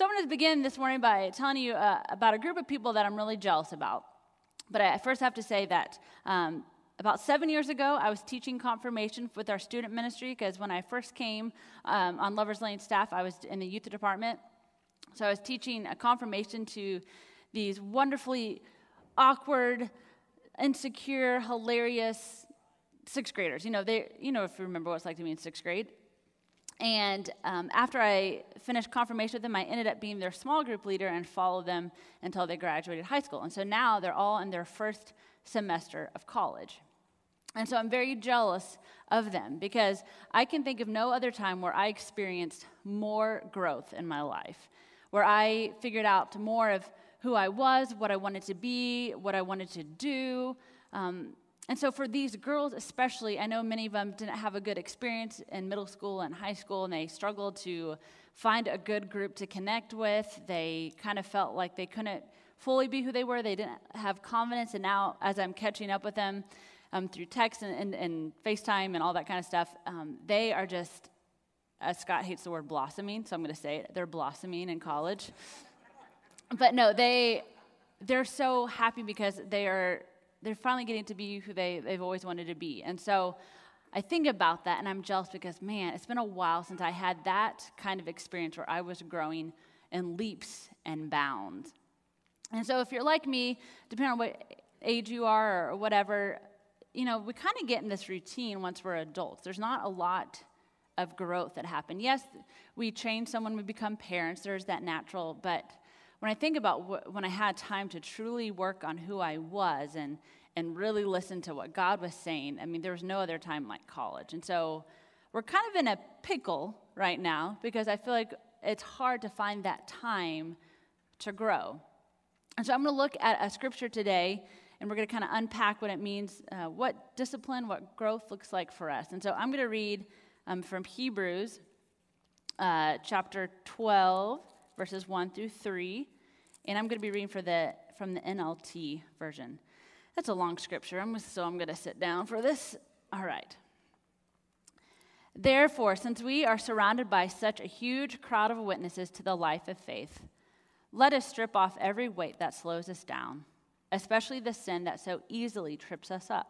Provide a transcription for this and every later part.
So I'm going to begin this morning by telling you uh, about a group of people that I'm really jealous about. But I first have to say that um, about seven years ago, I was teaching confirmation with our student ministry because when I first came um, on Lovers Lane staff, I was in the youth department. So I was teaching a confirmation to these wonderfully awkward, insecure, hilarious sixth graders. You know, they, you know, if you remember what it's like to be in sixth grade. And um, after I finished confirmation with them, I ended up being their small group leader and followed them until they graduated high school. And so now they're all in their first semester of college. And so I'm very jealous of them because I can think of no other time where I experienced more growth in my life, where I figured out more of who I was, what I wanted to be, what I wanted to do. Um, and so, for these girls especially, I know many of them didn't have a good experience in middle school and high school, and they struggled to find a good group to connect with. They kind of felt like they couldn't fully be who they were, they didn't have confidence. And now, as I'm catching up with them um, through text and, and, and, FaceTime and all that kind of stuff, um, they are just, as Scott hates the word blossoming, so I'm going to say it, they're blossoming in college. but no, they, they're so happy because they are they're finally getting to be who they, they've always wanted to be. And so I think about that and I'm jealous because, man, it's been a while since I had that kind of experience where I was growing in leaps and bounds. And so if you're like me, depending on what age you are or whatever, you know, we kind of get in this routine once we're adults. There's not a lot of growth that happen. Yes, we change someone, we become parents, there's that natural, but when I think about wh- when I had time to truly work on who I was and, and really listen to what God was saying, I mean, there was no other time like college. And so we're kind of in a pickle right now because I feel like it's hard to find that time to grow. And so I'm going to look at a scripture today and we're going to kind of unpack what it means, uh, what discipline, what growth looks like for us. And so I'm going to read um, from Hebrews uh, chapter 12 verses 1 through 3. And I'm going to be reading for the, from the NLT version. That's a long scripture, I'm, so I'm going to sit down for this. All right. Therefore, since we are surrounded by such a huge crowd of witnesses to the life of faith, let us strip off every weight that slows us down, especially the sin that so easily trips us up.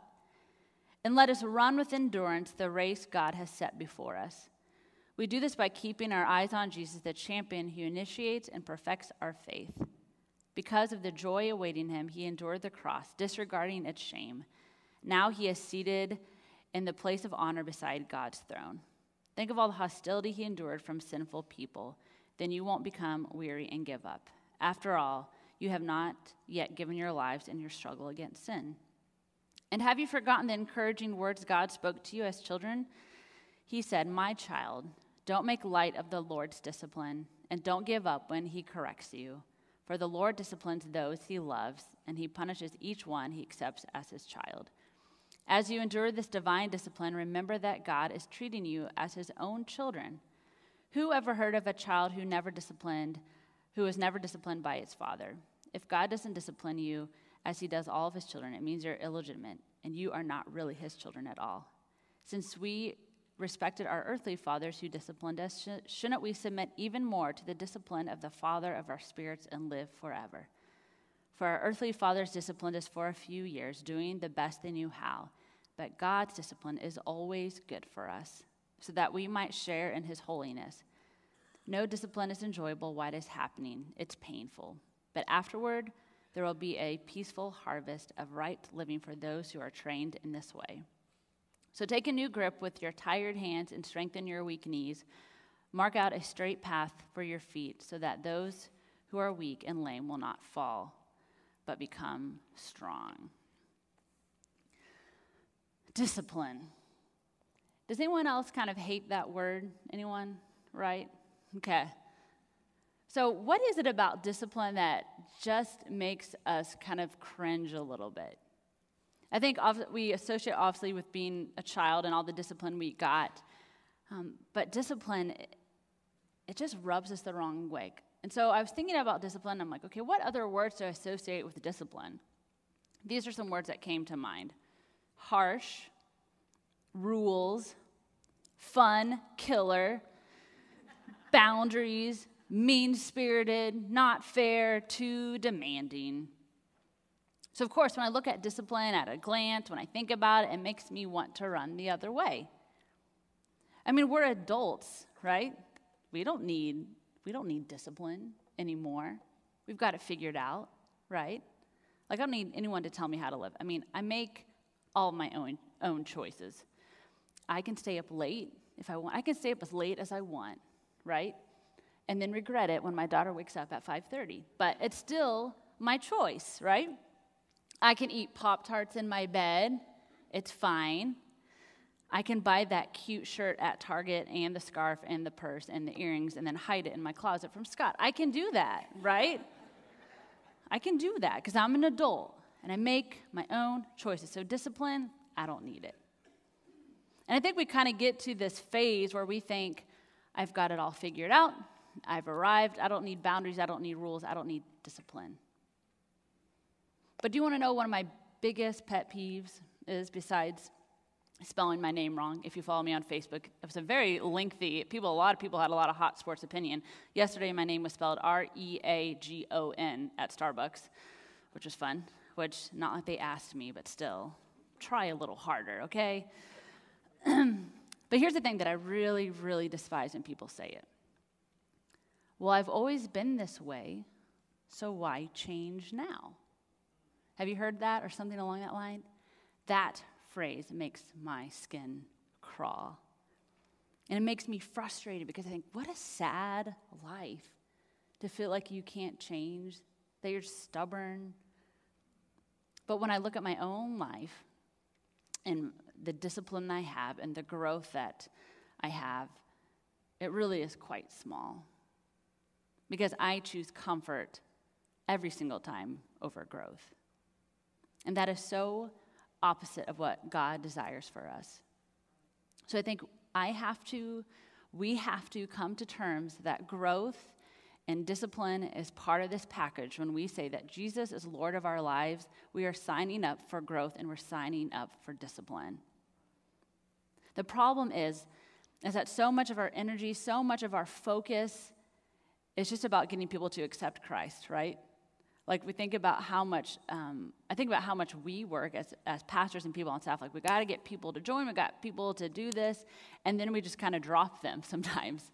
And let us run with endurance the race God has set before us. We do this by keeping our eyes on Jesus, the champion who initiates and perfects our faith. Because of the joy awaiting him, he endured the cross, disregarding its shame. Now he is seated in the place of honor beside God's throne. Think of all the hostility he endured from sinful people. Then you won't become weary and give up. After all, you have not yet given your lives in your struggle against sin. And have you forgotten the encouraging words God spoke to you as children? He said, My child, don't make light of the Lord's discipline, and don't give up when he corrects you. For the Lord disciplines those he loves, and he punishes each one he accepts as his child. As you endure this divine discipline, remember that God is treating you as his own children. Who ever heard of a child who never disciplined, who was never disciplined by its father? If God doesn't discipline you as he does all of his children, it means you're illegitimate and you are not really his children at all. Since we respected our earthly fathers who disciplined us, shouldn't we submit even more to the discipline of the Father of our spirits and live forever? For our earthly fathers disciplined us for a few years, doing the best they knew how. But God's discipline is always good for us, so that we might share in his holiness. No discipline is enjoyable while it is happening, it's painful. But afterward, there will be a peaceful harvest of right living for those who are trained in this way. So take a new grip with your tired hands and strengthen your weak knees. Mark out a straight path for your feet so that those who are weak and lame will not fall, but become strong. Discipline. Does anyone else kind of hate that word? Anyone? Right? Okay. So, what is it about discipline that just makes us kind of cringe a little bit? I think we associate obviously with being a child and all the discipline we got. Um, but discipline, it, it just rubs us the wrong way. And so I was thinking about discipline. I'm like, okay, what other words do I associate with discipline? These are some words that came to mind harsh, rules, fun, killer, boundaries, mean spirited, not fair, too demanding. So, of course, when I look at discipline at a glance, when I think about it, it makes me want to run the other way. I mean, we're adults, right? We don't need, we don't need discipline anymore. We've got it figured out, right? Like, I don't need anyone to tell me how to live. I mean, I make all my own, own choices. I can stay up late if I want. I can stay up as late as I want, right? And then regret it when my daughter wakes up at 5:30. But it's still my choice, right? I can eat Pop Tarts in my bed. It's fine. I can buy that cute shirt at Target and the scarf and the purse and the earrings and then hide it in my closet from Scott. I can do that, right? I can do that because I'm an adult and I make my own choices. So, discipline, I don't need it. And I think we kind of get to this phase where we think, I've got it all figured out. I've arrived. I don't need boundaries. I don't need rules. I don't need discipline. But do you want to know one of my biggest pet peeves is besides spelling my name wrong? If you follow me on Facebook, it was a very lengthy. People, a lot of people had a lot of hot sports opinion. Yesterday, my name was spelled R E A G O N at Starbucks, which was fun. Which not like they asked me, but still, try a little harder, okay? but here's the thing that I really, really despise when people say it. Well, I've always been this way, so why change now? Have you heard that or something along that line? That phrase makes my skin crawl. And it makes me frustrated because I think, what a sad life to feel like you can't change, that you're stubborn. But when I look at my own life and the discipline I have and the growth that I have, it really is quite small. Because I choose comfort every single time over growth. And that is so opposite of what God desires for us. So I think I have to, we have to come to terms that growth and discipline is part of this package. When we say that Jesus is Lord of our lives, we are signing up for growth and we're signing up for discipline. The problem is, is that so much of our energy, so much of our focus is just about getting people to accept Christ, right? Like we think about how much um, i think about how much we work as, as pastors and people on staff. Like we got to get people to join we got people to do this and then we just kind of drop them sometimes.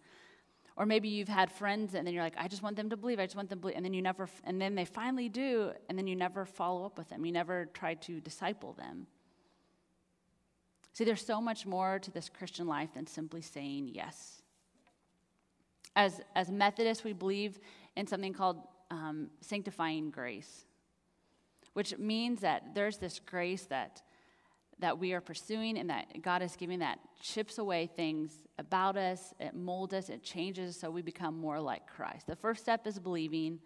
Or maybe you've had friends and then you're like i just want them to believe i just want them to believe and then you never and then they finally do and then you never follow up with them. You never try to disciple them. See there's so much more to this christian life than simply saying yes. As as methodists we believe in something called um, sanctifying grace, which means that there's this grace that that we are pursuing and that God is giving that chips away things about us, it molds us, it changes so we become more like Christ. The first step is believing.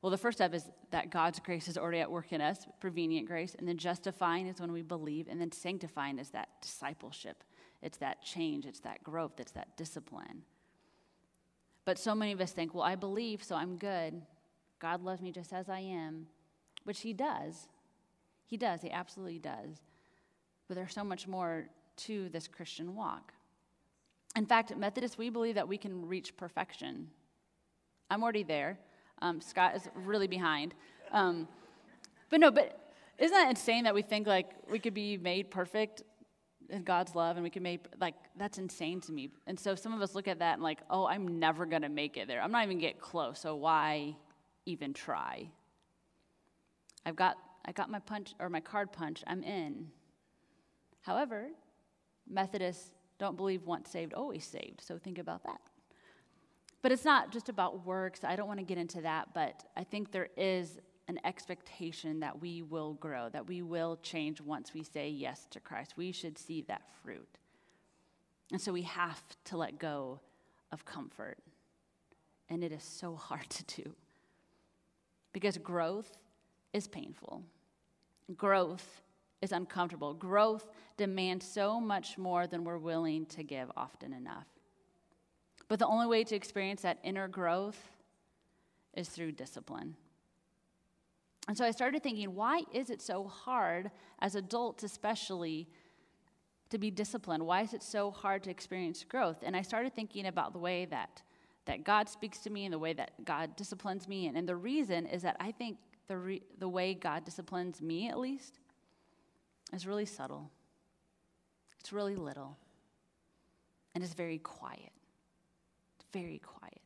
Well, the first step is that God's grace is already at work in us, prevenient grace, and then justifying is when we believe, and then sanctifying is that discipleship. It's that change, it's that growth, it's that discipline. But so many of us think, well, I believe, so I'm good. God loves me just as I am, which He does. He does, He absolutely does. But there's so much more to this Christian walk. In fact, at we believe that we can reach perfection. I'm already there. Um, Scott is really behind. Um, but no, but isn't that insane that we think like we could be made perfect? in God's love and we can make like that's insane to me. And so some of us look at that and like, oh, I'm never gonna make it there. I'm not even get close. So why even try? I've got I got my punch or my card punch. I'm in. However, Methodists don't believe once saved, always saved. So think about that. But it's not just about works. I don't want to get into that, but I think there is an expectation that we will grow, that we will change once we say yes to Christ. We should see that fruit. And so we have to let go of comfort. And it is so hard to do because growth is painful, growth is uncomfortable. Growth demands so much more than we're willing to give often enough. But the only way to experience that inner growth is through discipline. And so I started thinking, why is it so hard, as adults especially, to be disciplined? Why is it so hard to experience growth? And I started thinking about the way that that God speaks to me and the way that God disciplines me. And, and the reason is that I think the, re- the way God disciplines me, at least, is really subtle. It's really little. And it's very quiet. Very quiet.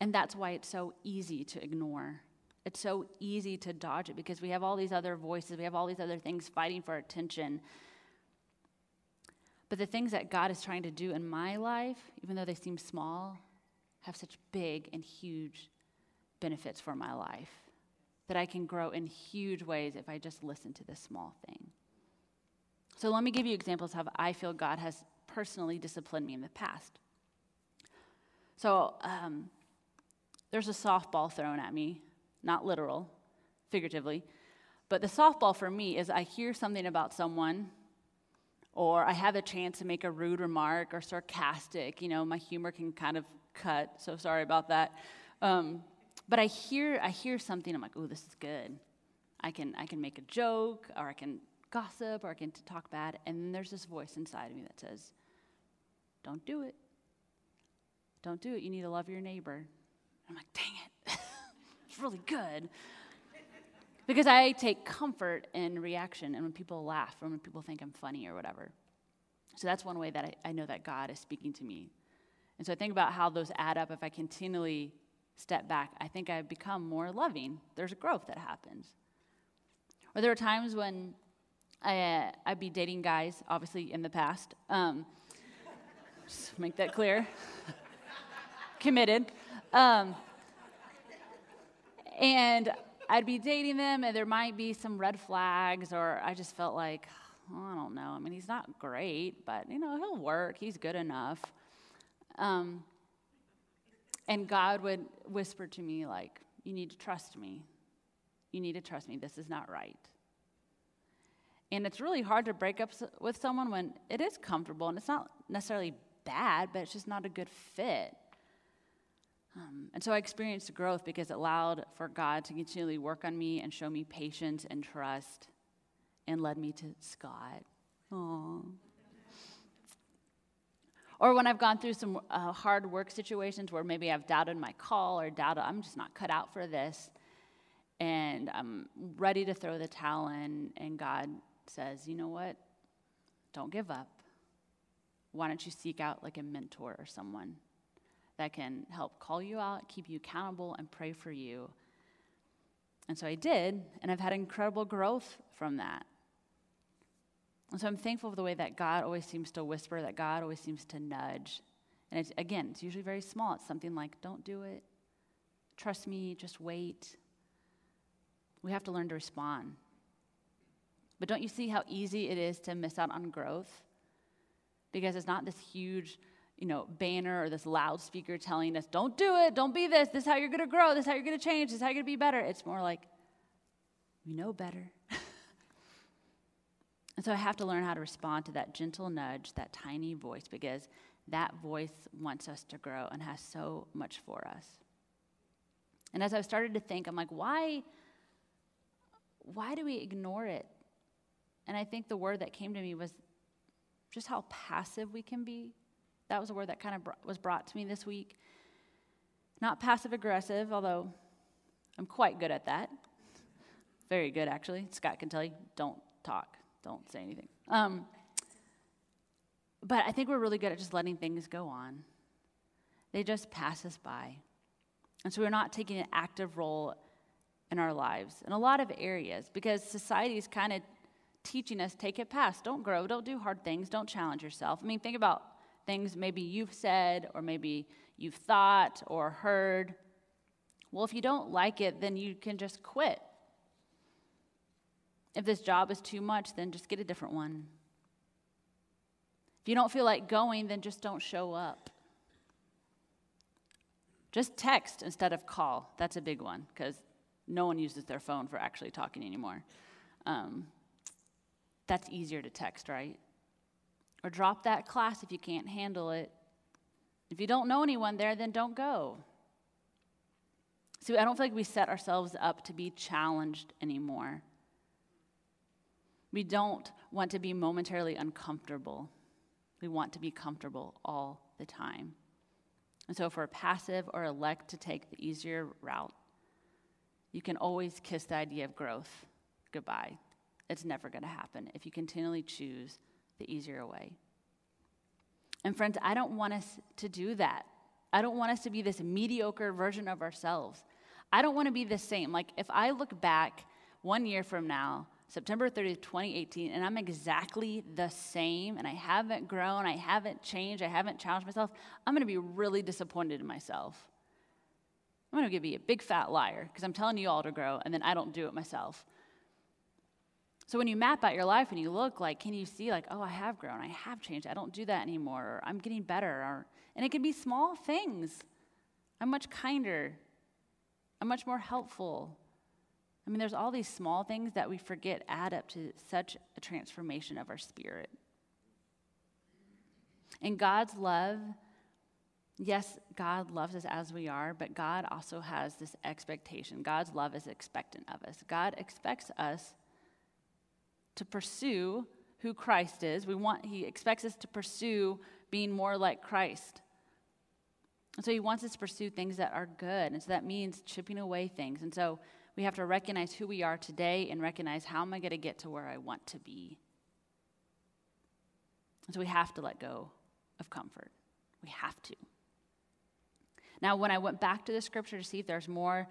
And that's why it's so easy to ignore. It's so easy to dodge it because we have all these other voices, we have all these other things fighting for attention. But the things that God is trying to do in my life, even though they seem small, have such big and huge benefits for my life that I can grow in huge ways if I just listen to this small thing. So let me give you examples of how I feel God has personally disciplined me in the past. So um, there's a softball thrown at me, not literal, figuratively. But the softball for me is I hear something about someone, or I have a chance to make a rude remark or sarcastic. You know, my humor can kind of cut, so sorry about that. Um, but I hear, I hear something, I'm like, oh, this is good. I can, I can make a joke, or I can gossip, or I can talk bad. And then there's this voice inside of me that says, don't do it. Don't do it. You need to love your neighbor. I'm like, dang it. it's really good. Because I take comfort in reaction and when people laugh or when people think I'm funny or whatever. So that's one way that I, I know that God is speaking to me. And so I think about how those add up. If I continually step back, I think I become more loving. There's a growth that happens. Or there are times when I, uh, I'd be dating guys, obviously in the past. Um, just make that clear. Committed. Um, and I'd be dating them, and there might be some red flags, or I just felt like, oh, I don't know. I mean, he's not great, but you know, he'll work. He's good enough. Um, and God would whisper to me, like, you need to trust me. You need to trust me. This is not right. And it's really hard to break up with someone when it is comfortable and it's not necessarily bad, but it's just not a good fit. Um, and so I experienced growth because it allowed for God to continually work on me and show me patience and trust and led me to Scott. Aww. Or when I've gone through some uh, hard work situations where maybe I've doubted my call or doubted I'm just not cut out for this, and I'm ready to throw the towel in, and God says, you know what? Don't give up. Why don't you seek out like a mentor or someone that can help call you out, keep you accountable, and pray for you? And so I did, and I've had incredible growth from that. And so I'm thankful for the way that God always seems to whisper, that God always seems to nudge. And it's, again, it's usually very small. It's something like, don't do it. Trust me, just wait. We have to learn to respond. But don't you see how easy it is to miss out on growth? Because it's not this huge, you know, banner or this loudspeaker telling us, don't do it, don't be this, this is how you're to grow, this is how you're to change, this is how you're to be better. It's more like, we know better. And so I have to learn how to respond to that gentle nudge, that tiny voice, because that voice wants us to grow and has so much for us. And as I've started to think, I'm like, why, why do we ignore it? And I think the word that came to me was just how passive we can be. That was a word that kind of br- was brought to me this week. Not passive aggressive, although I'm quite good at that. Very good, actually. Scott can tell you, don't talk don't say anything. Um, but I think we're really good at just letting things go on. They just pass us by. And so we're not taking an active role in our lives in a lot of areas because society is kind of teaching us take it past. Don't grow, don't do hard things, don't challenge yourself. I mean, think about things maybe you've said or maybe you've thought or heard. Well, if you don't like it, then you can just quit. If this job is too much, then just get a different one. If you don't feel like going, then just don't show up. Just text instead of call. That's a big one because no one uses their phone for actually talking anymore. Um, that's easier to text, right? Or drop that class if you can't handle it. If you don't know anyone there, then don't go. See, I don't feel like we set ourselves up to be challenged anymore. We don't want to be momentarily uncomfortable. We want to be comfortable all the time. And so, if we're passive or elect to take the easier route, you can always kiss the idea of growth goodbye. It's never going to happen if you continually choose the easier way. And, friends, I don't want us to do that. I don't want us to be this mediocre version of ourselves. I don't want to be the same. Like, if I look back one year from now, September 30th, 2018, and I'm exactly the same, and I haven't grown, I haven't changed, I haven't challenged myself, I'm going to be really disappointed in myself. I'm going to be a big fat liar because I'm telling you all to grow, and then I don't do it myself. So when you map out your life and you look, like, can you see, like, oh, I have grown, I have changed, I don't do that anymore, or I'm getting better, or, and it can be small things. I'm much kinder, I'm much more helpful. I mean, there's all these small things that we forget add up to such a transformation of our spirit. And God's love, yes, God loves us as we are, but God also has this expectation. God's love is expectant of us. God expects us to pursue who Christ is. We want he expects us to pursue being more like Christ. And so he wants us to pursue things that are good. And so that means chipping away things. And so we have to recognize who we are today and recognize how am I going to get to where I want to be. And so we have to let go of comfort. We have to. Now, when I went back to the scripture to see if there's more,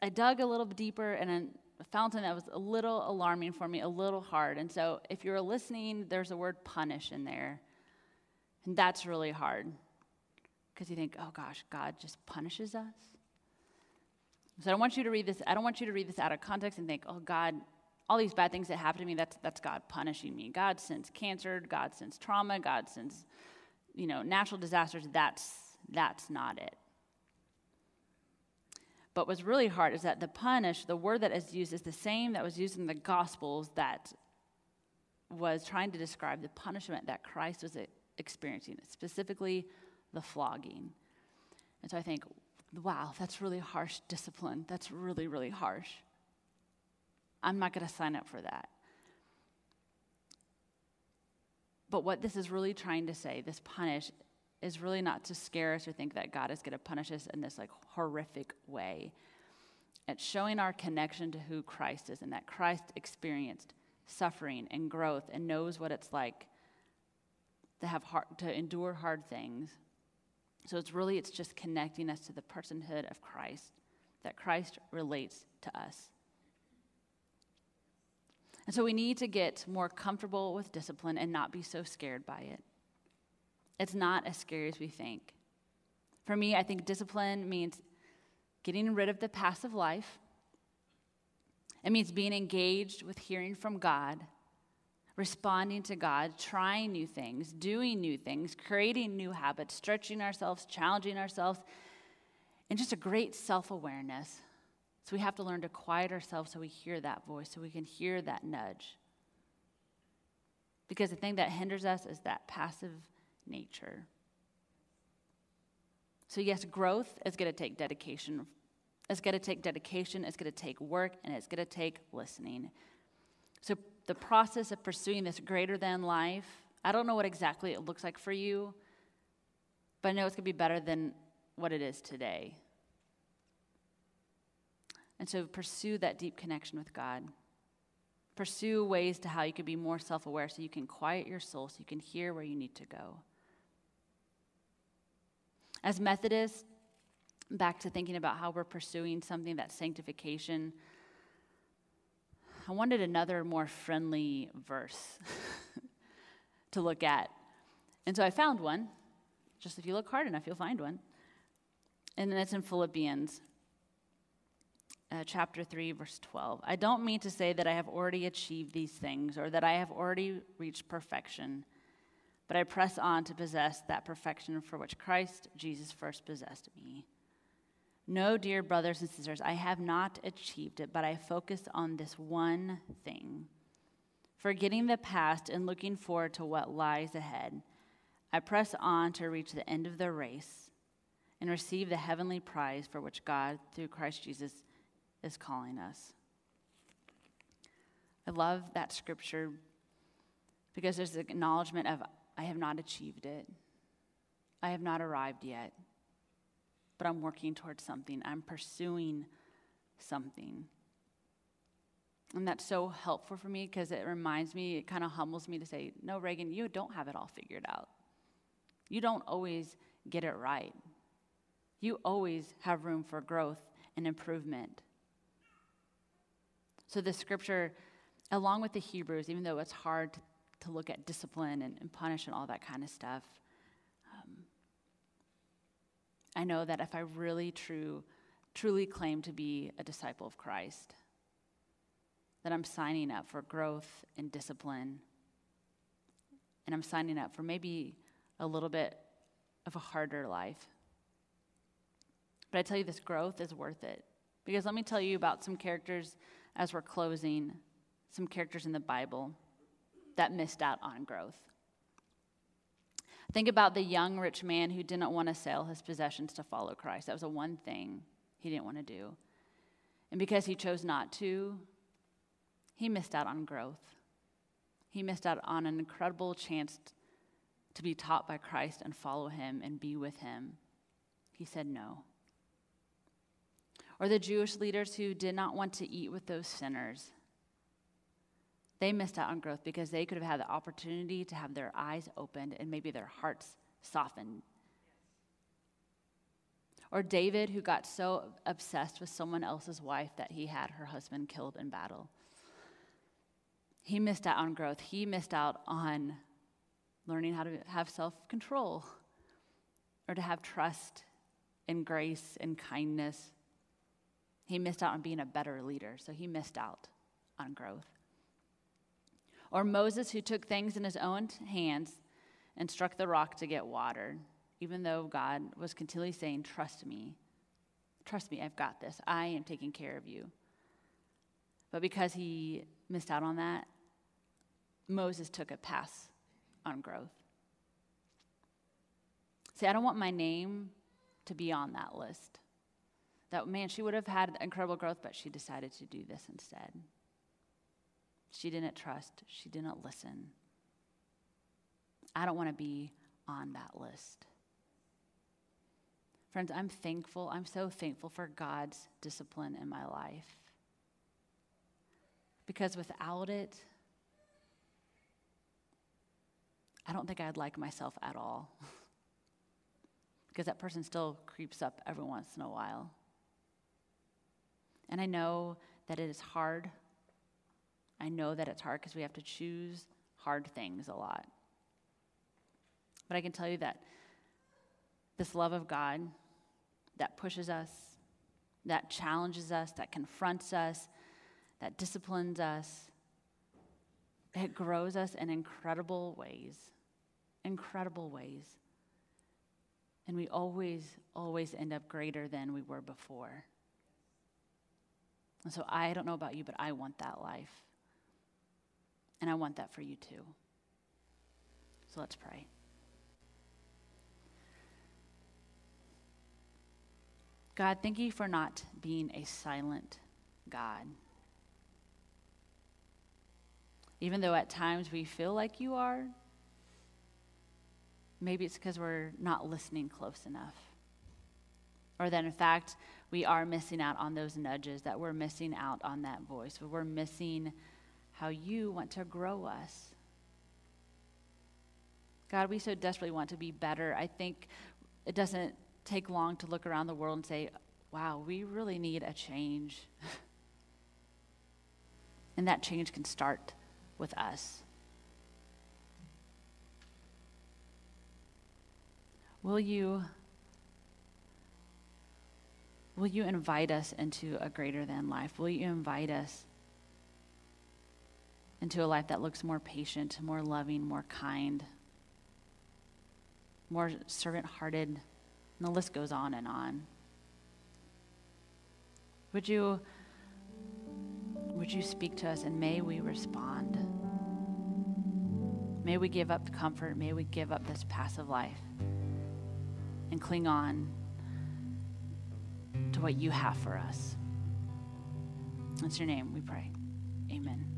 I dug a little deeper and Something that was a little alarming for me, a little hard. And so, if you're listening, there's a word punish in there. And that's really hard because you think, oh gosh, God just punishes us. So I don't want you to read this. I don't want you to read this out of context and think, "Oh God, all these bad things that happen to me, that's that's God punishing me. God sends cancer, God sends trauma, God sends, you know, natural disasters. That's that's not it. But what's really hard is that the punish, the word that is used, is the same that was used in the Gospels that was trying to describe the punishment that Christ was uh, experiencing, specifically the flogging. And so I think, wow, that's really harsh discipline. That's really, really harsh. I'm not going to sign up for that. But what this is really trying to say, this punish, is really not to scare us or think that God is going to punish us in this like horrific way. It's showing our connection to who Christ is and that Christ experienced suffering and growth and knows what it's like to have hard, to endure hard things so it's really it's just connecting us to the personhood of Christ, that Christ relates to us. And so we need to get more comfortable with discipline and not be so scared by it. It's not as scary as we think. For me, I think discipline means getting rid of the passive life. It means being engaged with hearing from God responding to God, trying new things, doing new things, creating new habits, stretching ourselves, challenging ourselves, and just a great self awareness. So we have to learn to quiet ourselves so we hear that voice, so we can hear that nudge. Because the thing that hinders us is that passive nature. So, yes, growth is going to take dedication. It's going to take dedication, it's going to take work, and it's going to take listening. So, the process of pursuing this greater than life, I don't know what exactly it looks like for you, but I know it's going to be better than what it is today. And so pursue that deep connection with God. Pursue ways to how you can be more self aware so you can quiet your soul, so you can hear where you need to go. As Methodists, back to thinking about how we're pursuing something that's sanctification I wanted another more friendly verse to look at. And so I found one. Just if you look hard enough, you'll find one. And then it's in Philippians uh, chapter 3, verse 12. I don't mean to say that I have already achieved these things or that I have already reached perfection, but I press on to possess that perfection for which Christ Jesus first possessed me. No, dear brothers and sisters, I have not achieved it, but I focus on this one thing. Forgetting the past and looking forward to what lies ahead, I press on to reach the end of the race and receive the heavenly prize for which God, through Christ Jesus, is calling us. I love that scripture because there's an acknowledgement of, I have not achieved it. I have not arrived yet, but I'm working towards something. I'm pursuing something. And that's so helpful for me because it reminds me, it kind of humbles me to say, no, Reagan, you don't have it all figured out. You don't always get it right. You always have room for growth and improvement. So, the scripture, along with the Hebrews, even though it's hard to, look at discipline and, and, punish and all that kind of stuff, um, I know that if I really true, truly claim to be a disciple of Christ, that I'm signing up for growth and discipline. And I'm signing up for maybe a little bit of a harder life. But I tell you, this growth is worth it. Because let me tell you about some characters as we're closing, some characters in the Bible that missed out on growth. Think about the young rich man who didn't want to sell his possessions to follow Christ. That was the one thing he didn't want to do. And because he chose not to, he missed out on growth. He missed out on an incredible chance to be taught by Christ and follow him and be with him. He said no. Or the Jewish leaders who did not want to eat with those sinners. They missed out on growth because they could have had the opportunity to have their eyes opened and maybe their hearts softened. Or David, who got so obsessed with someone else's wife that he had her husband killed in battle. He missed out on growth. He missed out on learning how to have self control or to have trust and grace and kindness. He missed out on being a better leader, so he missed out on growth. Or Moses, who took things in his own hands and struck the rock to get water, even though God was continually saying, Trust me. Trust me, I've got this. I am taking care of you. But because he missed out on that, Moses took a pass on growth. See, I don't want my name to be on that list. That man, she would have had incredible growth, but she decided to do this instead. She didn't trust, she didn't listen. I don't want to be on that list. Friends, I'm thankful. I'm so thankful for God's discipline in my life. Because without it, I don't think I'd like myself at all. because that person still creeps up every once in a while. And I know that it is hard. I know that it's hard because we have to choose hard things a lot. But I can tell you that this love of God that pushes us, that challenges us, that confronts us, that disciplines us, it grows us in incredible ways incredible ways. And we always, always end up greater than we were before. And so I don't know about you, but I want that life. And I want that for you too. So let's pray. God, thank you for not being a silent God. Even though at times we feel like you are, maybe it's because we're not listening close enough. Or that in fact, we are missing out on those nudges, that we're missing out on that voice, we're missing how you want to grow us. God, we so desperately want to be better. I think it doesn't take long to look around the world and say, wow, we really need a change. and that change can start with us. Will you will you invite us into a greater than life? Will you invite us into a life that looks more patient, more loving, more kind, more servant-hearted? And the list goes on and on. Would you would you speak to us and may we respond? May we give up comfort. May we give up this passive life and cling on to what you have for us. That's your name, we pray. Amen.